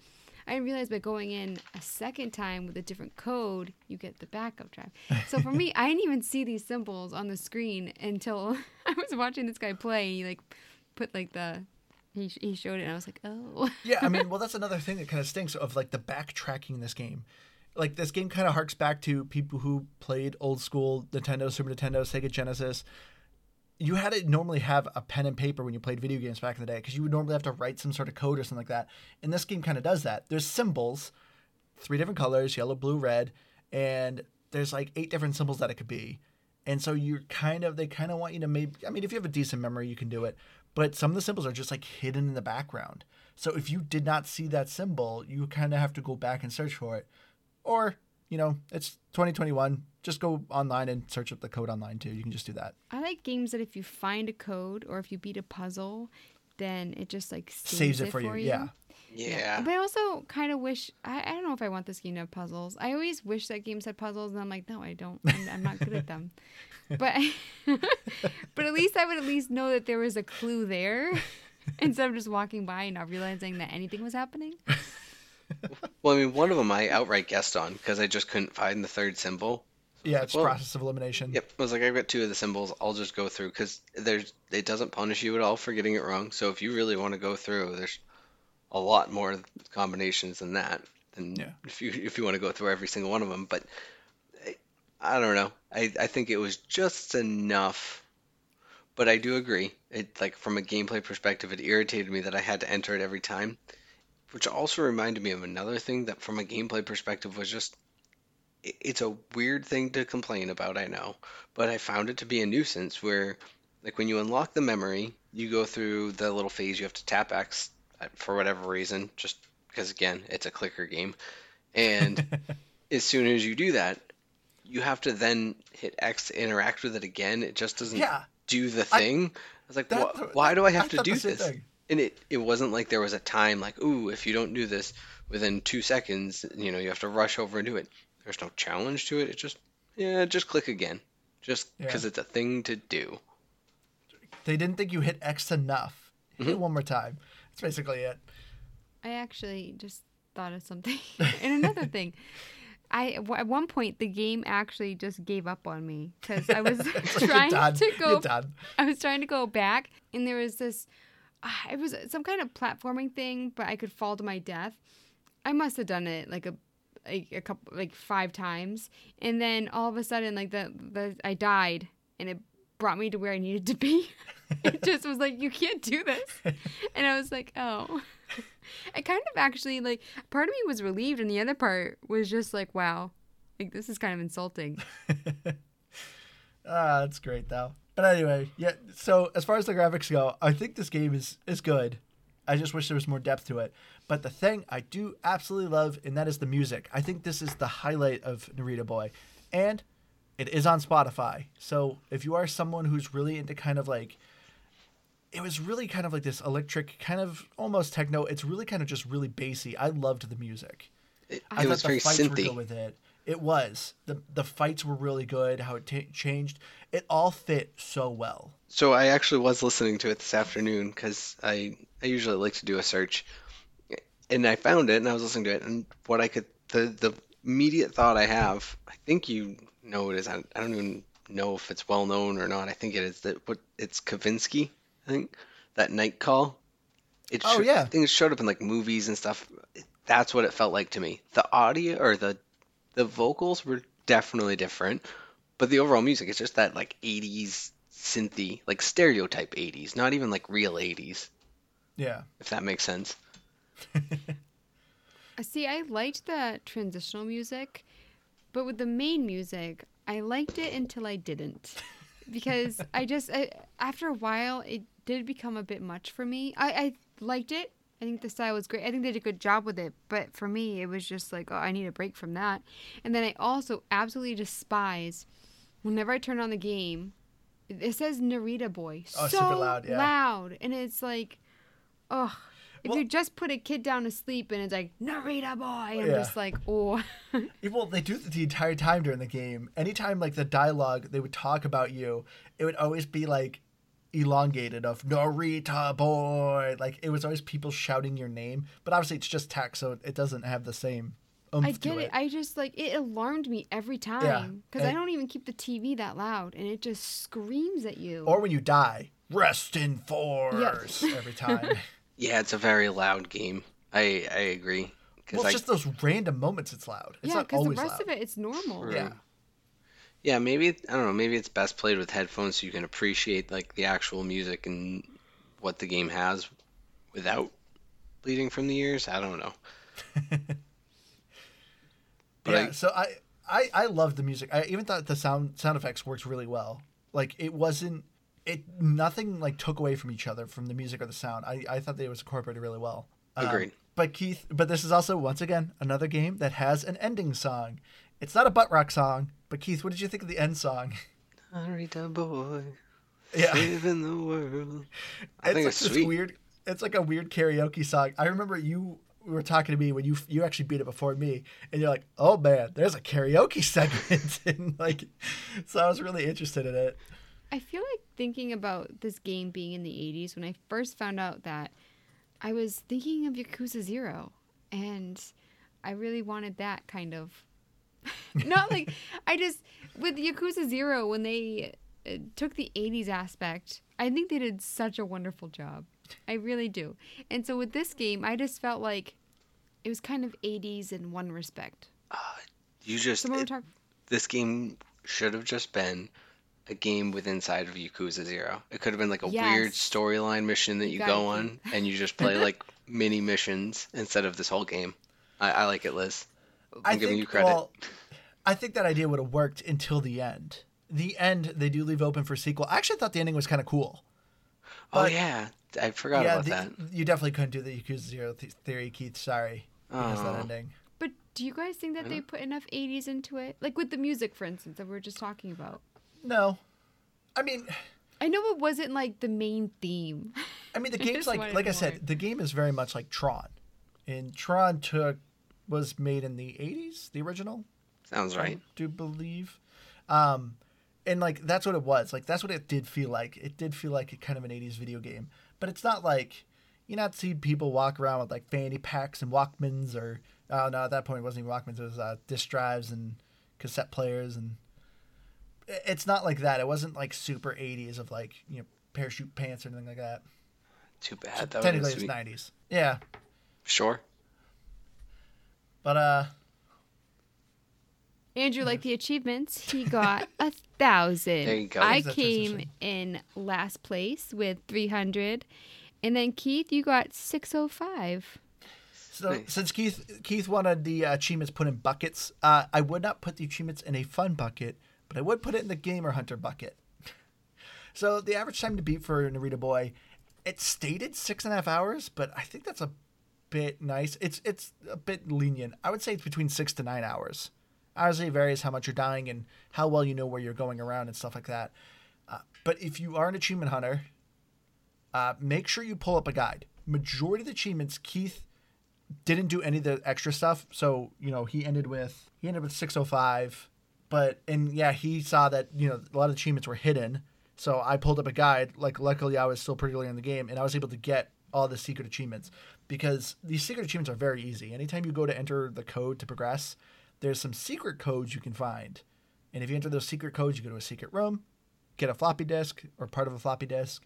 C: I didn't realize by going in a second time with a different code, you get the backup drive. So for me, I didn't even see these symbols on the screen until I was watching this guy play. He like put like the he, he showed it, and I was like, oh.
A: yeah, I mean, well, that's another thing that kind of stinks of like the backtracking in this game. Like this game kind of harks back to people who played old school Nintendo, Super Nintendo, Sega Genesis. You had to normally have a pen and paper when you played video games back in the day because you would normally have to write some sort of code or something like that. And this game kind of does that. There's symbols, three different colors yellow, blue, red, and there's like eight different symbols that it could be. And so you're kind of, they kind of want you to maybe, I mean, if you have a decent memory, you can do it. But some of the symbols are just like hidden in the background. So if you did not see that symbol, you kind of have to go back and search for it. Or, you know, it's 2021. Just go online and search up the code online too. You can just do that.
C: I like games that if you find a code or if you beat a puzzle, then it just like saves,
A: Saves it for you. Yeah.
B: Yeah.
C: But I also kind of wish I, I don't know if I want this game to have puzzles. I always wish that games had puzzles, and I'm like, no, I don't. I'm, I'm not good at them. But but at least I would at least know that there was a clue there instead of just walking by and not realizing that anything was happening.
B: Well, I mean, one of them I outright guessed on because I just couldn't find the third symbol.
A: Yeah, it's
B: Well,
A: process of elimination.
B: Yep, I was like, I've got two of the symbols. I'll just go through because there's it doesn't punish you at all for getting it wrong. So if you really want to go through, there's a lot more combinations than that. Than
A: Yeah.
B: if you if you want to go through every single one of them. But I, I don't know. I I think it was just enough but I do agree. It like from a gameplay perspective, it irritated me that I had to enter it every time, which also reminded me of another thing that from a gameplay perspective was just it's a weird thing to complain about, I know, but I found it to be a nuisance where like when you unlock the memory, you go through the little phase you have to tap X uh, for whatever reason, just because again, it's a clicker game. And as soon as you do that, you have to then hit X to interact with it again. It just doesn't
A: Yeah.
B: do the thing. I, was like, "Wh- why do I have to do this?
A: thing.
B: And it, it wasn't like there was a time like, ooh, if you don't do this within two seconds, you know, you have to rush over and do it. There's no challenge to it. It's just, yeah, just click again. Just because
A: Yeah.
B: it's a thing to do.
A: They didn't think you hit X enough. Hit it
B: Mhm.
A: one more time. That's basically it.
C: I actually just thought of something. and another thing, I w- at one point the game actually just gave up on me because I was
A: It's like,
C: trying to go.
A: You're done.
C: I was trying to go back, and there was this. It was some kind of platforming thing, but I could fall to my death. I must have done it like a, like a couple, like five times, and then all of a sudden, like the the I died, and it brought me to where I needed to be. it just was like you can't do this, and I was like, oh. I kind of actually like part of me was relieved, and the other part was just like, wow, like this is kind of insulting.
A: Ah, that's great though. But anyway, yeah. So as far as the graphics go, I think this game is is good. I just wish there was more depth to it. But the thing I do absolutely love, and that is the music. I think this is the highlight of Narita Boy, and it is on Spotify. So if you are someone who's really into kind of like, it was really kind of like this electric, kind of almost techno. It's really kind of just really bassy. I loved the music.
B: It,
A: I
B: it was very
A: the fights were
B: synthy.
A: with it. It was the the fights were really good. How it ta changed, it all fit so well.
B: So I actually was listening to it this afternoon because I I usually like to do a search, and I found it and I was listening to it and what I could the the immediate thought I have I think you know it is I, I don't even know if it's well known or not I think it is that what it's Kavinsky I think that night call. It
A: Oh,
B: sho-
A: yeah.
B: I think it showed up in like movies and stuff. That's what it felt like to me. The audio or the the vocals were definitely different, but the overall music is just that like 80s synthy, like stereotype 80s, not even like real 80s,
A: Yeah.
B: if that makes sense.
C: See, I liked the transitional music, but with the main music, I liked it until I didn't. Because I just, I, after a while, it did become a bit much for me. I, I liked it. I think the style was great. I think they did a good job with it. But for me, it was just like, oh, I need a break from that. And then I also absolutely despise whenever I turn on the game, it says Narita Boy.
A: Oh,
C: so
A: super loud, yeah.
C: loud. And it's like, oh, if
A: Well-
C: you just put a kid down to sleep and it's like Narita boy, I'm
A: Yeah.
C: just like, oh,
A: Well, they do the entire time during the game. Anytime like the dialogue they would talk about you, it would always be like elongated of Narita boy. Like it was always people shouting your name, but obviously it's just text, so it doesn't have the same. Oomph
C: I
A: to
C: get it. I just like it alarmed me every time because I don't even keep the TV that loud, and it just screams at you.
A: or when you die, rest in force every time.
B: Yeah, it's a very loud game. I I agree.
A: well,
B: I,
A: it's just those random moments it's loud. It's
C: yeah,
A: not
C: because the
A: always
C: rest
A: loud.
C: of it, it's normal.
B: True.
A: Yeah.
B: Yeah, maybe I don't know. Maybe it's best played with headphones so you can appreciate like the actual music and what the game has without bleeding from the ears. I don't know. But
A: yeah,
B: I-
A: so I, I I love the music. I even thought the sound sound effects worked really well. Like it wasn't it nothing like took away from each other from the music or the sound. I, I thought they was incorporated really well. Um,
B: Agreed.
A: but Keith, but this is also once again another game that has an ending song. It's not a butt rock song, but Keith, what did you think of the end song?
B: Narita boy,
A: Yeah.
B: saving the world. I
A: it's
B: think
A: like
B: it's
A: this
B: sweet.
A: weird. It's like a weird karaoke song. I remember you were talking to me when you you actually beat it before me, and you're like, "Oh man, there's a karaoke segment," and like, so I was really interested in it.
C: I feel like thinking about this game being in the 80s when I first found out that I was thinking of Yakuza Zero and I really wanted that kind of not like I just with Yakuza Zero when they uh, took the 80s aspect I think they did such a wonderful job I really do and so with this game I just felt like it was kind of 80s in one respect
B: You just
C: so
B: it-
C: talking
B: this game should have just been a game with inside of Yakuza Zero. It could have been like a
C: Yes.
B: weird storyline mission that you go on and you just play like mini missions instead of this whole game. I, I like it, Liz. I'm
A: I
B: giving
A: think,
B: you credit.
A: Well, I think that idea would have worked until the end. The end, they do leave open for sequel. I actually thought the ending was kind of cool.
B: oh yeah, I forgot
A: yeah,
B: about
A: the-
B: that.
A: you definitely couldn't do the Yakuza Zero th- theory, Keith. Sorry, because
B: Oh.
A: that ending.
C: But do you guys think that they put enough 80s into it? Like with the music, for instance, that we were just talking about.
A: No, I mean,
C: I know it wasn't like the main theme.
A: I mean, the game's
C: just
A: like,
C: wanted
A: like I said, the game is very much like Tron, and Tron took was made in the '80s, the original.
B: Sounds right.
A: I do believe. Um, and like that's what it was. Like that's what it did feel like. It did feel like a kind of an '80s video game, but it's not like you not see people walk around with like fanny packs and Walkmans or oh no, at that point it wasn't even Walkmans. It was uh, disc drives and cassette players and it's not like that. It wasn't like super '80s of like you know parachute pants or anything like that.
B: Too bad. That
A: Technically, it's
B: sweet.
A: '90s. Yeah,
B: Sure.
A: But uh,
C: Andrew, like the achievements, he got a thousand.
B: There you go.
C: I came in last place with 300. And then Keith, you got 605.
A: So
B: Nice.
A: since Keith Keith wanted the uh, achievements put in buckets, uh, I would not put the achievements in a fun bucket, but I would put it in the gamer hunter bucket. so the average time to beat for Narita Boy, it stated six and a half hours, but I think that's a bit nice. It's it's a bit lenient. I would say it's between six to nine hours. Obviously, it varies how much you're dying and how well you know where you're going around and stuff like that. Uh, but if you are an achievement hunter, uh, make sure you pull up a guide. Majority of the achievements, Keith didn't do any of the extra stuff. So, you know, he ended with he ended with 605. But and yeah, he saw that, you know, a lot of achievements were hidden. So I pulled up a guide. Like luckily I was still pretty early in the game and I was able to get all the secret achievements because these secret achievements are very easy. Anytime you go to enter the code to progress, there's some secret codes you can find. And if you enter those secret codes, you go to a secret room, get a floppy disk or part of a floppy disk,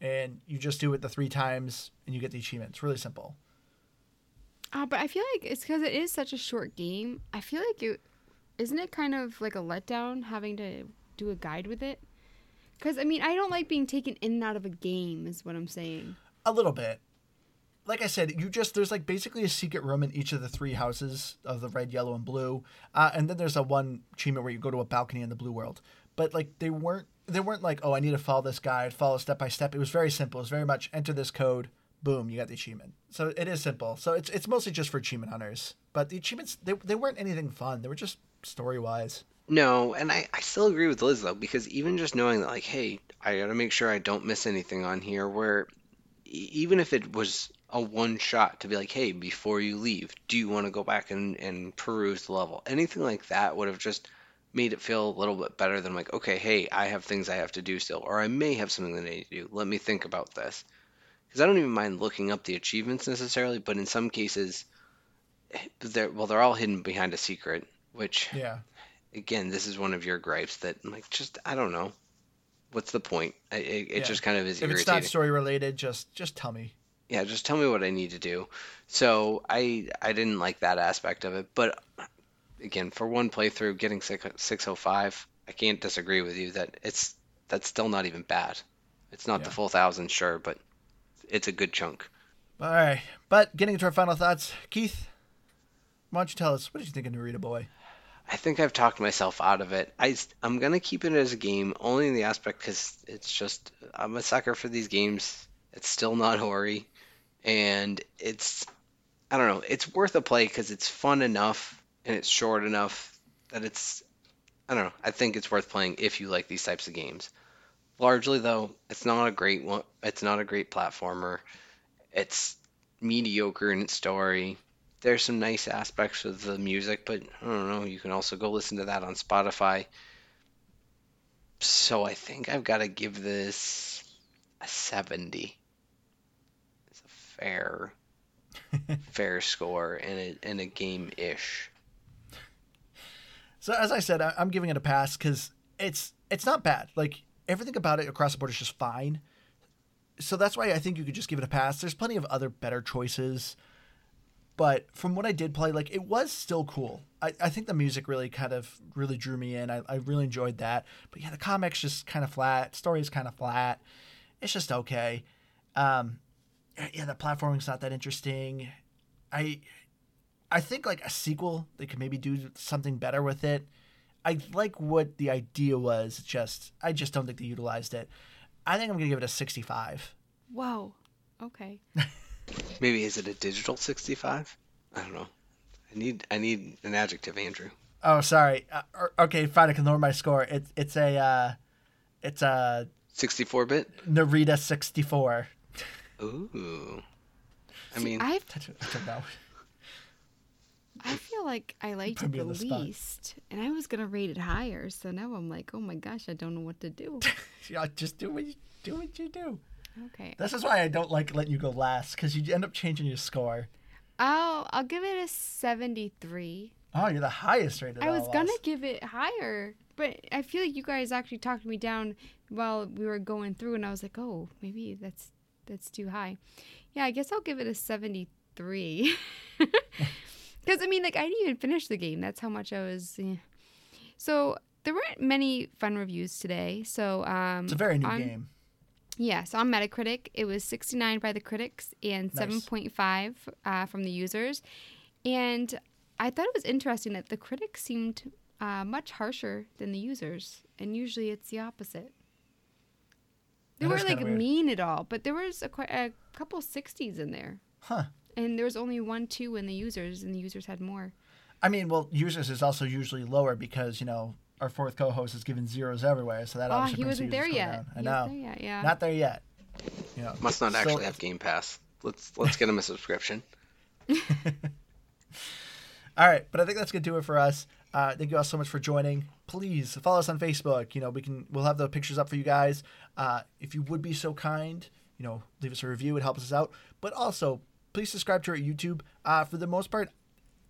A: and you just do it the three times and you get the achievement. It's really simple.
C: Uh, but I feel like it's because it is such a short game. I feel like it isn't it kind of like a letdown having to do a guide with it. Because I mean, I don't like being taken in and out of a game. Is what I'm saying.
A: A little bit. Like I said, you just there's like basically a secret room in each of the three houses of the red, yellow, and blue, uh, and then there's a one achievement where you go to a balcony in the blue world. But like they weren't they weren't like oh I need to follow this guide, follow step by step. It was very simple. It was very much enter this code, boom, you got the achievement. So it is simple. So it's it's mostly just for achievement hunters. But the achievements they they weren't anything fun. They were just story wise.
B: No, and I, I still agree with Liz though, because even just knowing that, like, hey, I gotta make sure I don't miss anything on here, where even if it was a one shot to be like, hey, before you leave, do you want to go back and, and peruse the level? Anything like that would have just made it feel a little bit better than like, okay, hey, I have things I have to do still, or I may have something that I need to do. Let me think about this. Because I don't even mind looking up the achievements necessarily, but in some cases, eh, they're well, they're all hidden behind a secret, which
A: Yeah.
B: again, this is one of your gripes that like just I don't know, what's the point? It, it
A: Yeah.
B: just kind of is
A: If it's not story related, just just tell me.
B: Yeah, just tell me what I need to do. So I I didn't like that aspect of it, but again, for one playthrough, getting six six oh five, I can't disagree with you that it's that's still not even bad. It's not the full thousand, sure, but it's a good chunk.
A: All right. But getting into our final thoughts, Keith, why don't you tell us what did you think of Narita Boy?
B: I think I've talked myself out of it. I, going to keep it as a game only in the aspect because it's just, I'm a sucker for these games. It's still not Ori. And it's, I don't know, it's worth a play because it's fun enough and it's short enough that it's, I don't know, I think it's worth playing if you like these types of games. Largely, though, it's not a great one. It's not a great platformer. It's mediocre in its story there's some nice aspects of the music, but I don't know. You can also go listen to that on Spotify. So I think I've got to give this a 70. Fair, fair score and a, and a game ish.
A: So as I said, I'm giving it a pass because it's it's not bad. Like everything about it across the board is just fine. So that's why I think you could just give it a pass. There's plenty of other better choices. but from what I did play, like it was still cool. I, I think the music really kind of really drew me in. I, I really enjoyed that. But yeah, the comics just kind of flat. Story's kind of flat. It's just okay. Um, yeah, the platforming's not that interesting. I I think like a sequel, they could maybe do something better with it. I like what the idea was. Just I just don't think they utilized it. I think I'm gonna give it a 65.
C: Whoa. Okay.
B: Maybe is it a digital 65? I don't know. I need I need an adjective, Andrew.
A: Oh, sorry. Uh, okay, fine. I can lower my score. It's it's a uh, it's a
B: 64 bit.
A: Narita 64.
B: Ooh. I
C: See,
B: mean,
C: I
A: I don't I don't.
C: I feel like I liked it the
A: the
C: least, and I was gonna rate it higher. So now I'm like, oh my gosh, I don't know what to do.
A: Yeah, just do what you do. What you do.
C: Okay,
A: This is why I don't like letting you go last because you end up changing your score.
C: I'll I'll give it a seventy-three.
A: Oh, you're the highest rated.
C: I was
A: of
C: gonna
A: us.
C: give it higher, but I feel like you guys actually talked me down while we were going through, and I was like, oh, maybe that's that's too high. Yeah, I guess I'll give it a seventy-three. Because I mean, like I didn't even finish the game. That's how much I was. eh. So there weren't many fun reviews today. So um,
A: It's a very new
C: on-
A: game.
C: Yeah, so on Metacritic, it was 69 by the critics and
A: Nice.
C: 7.5 uh, from the users. And I thought it was interesting that the critics seemed uh, much harsher than the users, and usually it's the opposite. They weren't like
A: weird.
C: mean at all, but there was a, quite, a couple 60s in there.
A: Huh.
C: And there was only one, two in the users, and the users had more.
A: I mean, well, users is also usually lower because you know our fourth co-host is giving zeros everywhere, so that
C: Oh,
A: obviously
C: he
A: brings
C: wasn't there
A: user score
C: yet.
A: down. I
C: He
A: know.
C: wasn't there yet, yeah.
A: Not there yet. You know,
B: must not
A: still-
B: actually have Game Pass. Let's let's get him a subscription.
A: All right, but I think that's gonna do it for us. Uh, thank you all so much for joining. Please follow us on Facebook. You know, we can we'll have the pictures up for you guys. Uh, if you would be so kind, you know, leave us a review. It helps us out. But also, please subscribe to our YouTube. Uh, for the most part,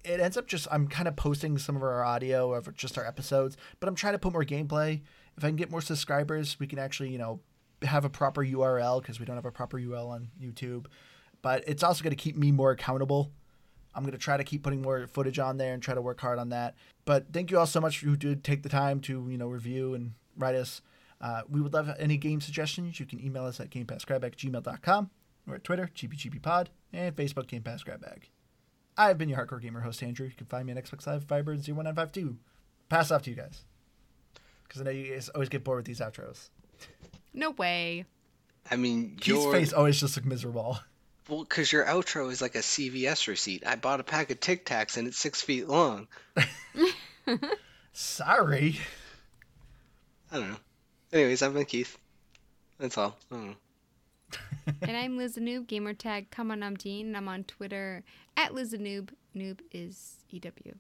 A: it ends up just I'm kind of posting some of our audio of just our episodes, but I'm trying to put more gameplay. If I can get more subscribers, we can actually you know have a proper URL because we don't have a proper URL on YouTube. But it's also going to keep me more accountable. I'm going to try to keep putting more footage on there and try to work hard on that. But thank you all so much for who did take the time to, you know, review and write us. Uh, we would love any game suggestions. You can email us at gamepassgrabbag at gmail.com or at Twitter, GBGBpod, and Facebook, Game Pass Grab Bag. I've been your hardcore gamer host, Andrew. You can find me on Xbox Live, Fiber, 01952. Pass off to you guys. Because I know you guys always get bored with these outros.
C: No way.
B: I mean,
A: Keith's
B: your
A: face always just look miserable.
B: well, because your outro is like a CVS receipt. I bought a pack of Tic Tacs and it's six feet long.
A: Sorry.
B: I don't know. Anyways, I've been Keith. That's all. I don't know.
C: and I'm Liz the Noob, gamer tag come on I'm Dean, and I'm on Twitter at Liz the Noob. Noob is E EW.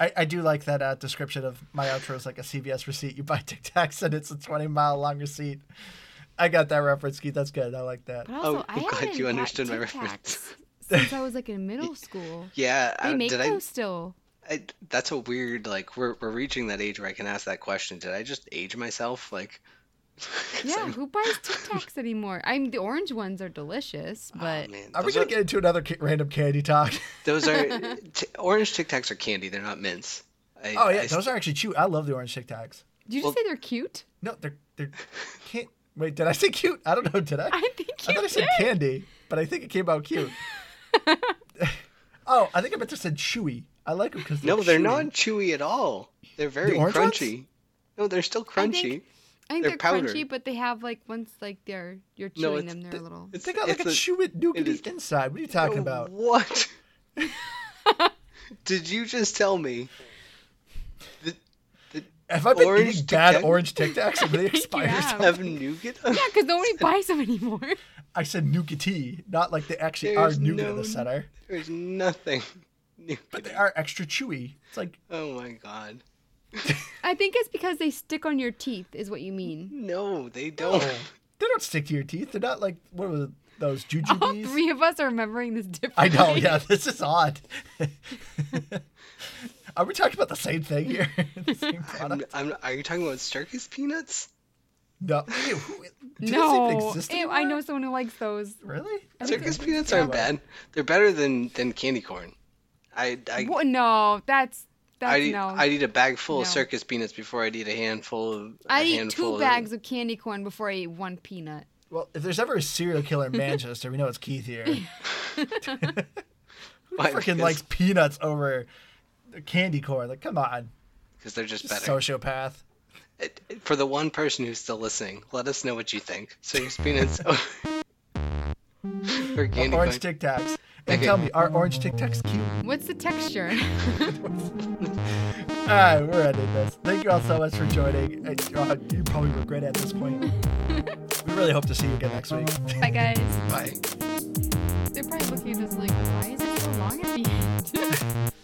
A: I, I do like that uh, description of my outro is like a CVS receipt. You buy Tic Tacs and it's a 20 mile long receipt. I got that reference, Keith. That's good. I like that.
C: But oh, also,
B: Oh,
C: I
B: I'm glad you understood my
C: Tic
B: reference.
C: Tacs since I was like in middle school.
B: Yeah,
C: They
B: I,
C: make
B: did
C: those still.
B: I, I? That's a weird. Like, we're we're reaching that age where I can ask that question. Did I just age myself? Like.
C: Yeah,
B: I'm-
C: who buys Tic Tacs anymore? I mean, the orange ones are delicious,
B: oh,
C: but
B: man,
A: Are we going to get into another ca- random candy talk?
B: Those are t- orange Tic Tacs are candy. They're not mints. I,
A: oh, yeah.
B: I-
A: Those are actually cute. I love the orange Tic Tacs.
C: did you
B: Well-
C: just say they're cute?
A: No, they're, they're, can't, wait, did I say cute? I don't know. Did I?
C: I think you I
A: thought I said
C: did.
A: candy, but I think it came out cute. oh, I think I meant to say chewy. I like them because
B: No, they're not chewy at all. They're very
A: orange ones?
B: crunchy. No, they're still
C: I
B: crunchy.
C: think- I think
B: They're
C: they're,
B: powder.
C: crunchy, but they have like once like they're you're
B: No,
C: chewing
B: it's
C: them, they're
B: the-
C: a little.
B: It's,
A: They got like
B: it's
A: a chewy
B: it
A: nougaty inside. What are you talking about?
B: What? Did you just tell me? that that
A: Have I been
B: orange
A: eating
B: Tic
A: bad
B: Tac
A: orange Tic Tacs and they
C: think you
A: expire?
C: have.
B: have nougat?
C: Yeah, because nobody buys them anymore.
A: I said nougaty, not like they actually are
B: There's
A: nougat in the center,
B: There's nothing. New.
A: But they are extra chewy. It's like
B: Oh my god.
C: I think it's because they stick on your teeth, is what you mean.
B: No, they don't.
A: they don't stick to your teeth. They're not like what were those
C: All
A: jujubes?
C: three of us are remembering this differently.
A: I know. Yeah, this is odd. Are we talking about the same thing here? the same
B: I'm. I'm, are you talking about circus peanuts?
A: No, Ew, who- do those even
C: No,
A: exist
C: Ew, I know someone who likes those.
A: Really?
B: Circus peanuts aren't bad. They're better than than candy corn. I I
C: What? No, that's that's
B: I'd eat,
C: no.
B: I'd eat a bag full of circus peanuts before I'd eat a handful of. a
C: I'd eat two
B: of-
C: bags of candy corn before I eat one peanut.
A: Well, if there's ever a serial killer in Manchester, we know it's Keith here. Who
B: Why?
A: freaking
B: Because-
A: likes peanuts over candy corn? Like, come on,
B: because they're just
A: Just
B: better.
A: sociopath.
B: It- it- For the one person who's still listening, let us know what you think. Circus peanuts or candy
A: orange
B: corn.
A: Tic Tacs. And
B: Okay.
A: tell me, are orange Tic Tacs cute?
C: What's the texture?
A: All right, we're ending this. Thank you all so much for joining. Uh, you probably regret it at this point. we really hope to see you again next week.
C: Bye, guys.
B: Bye.
C: They're probably looking at us like, why is it so long at the end?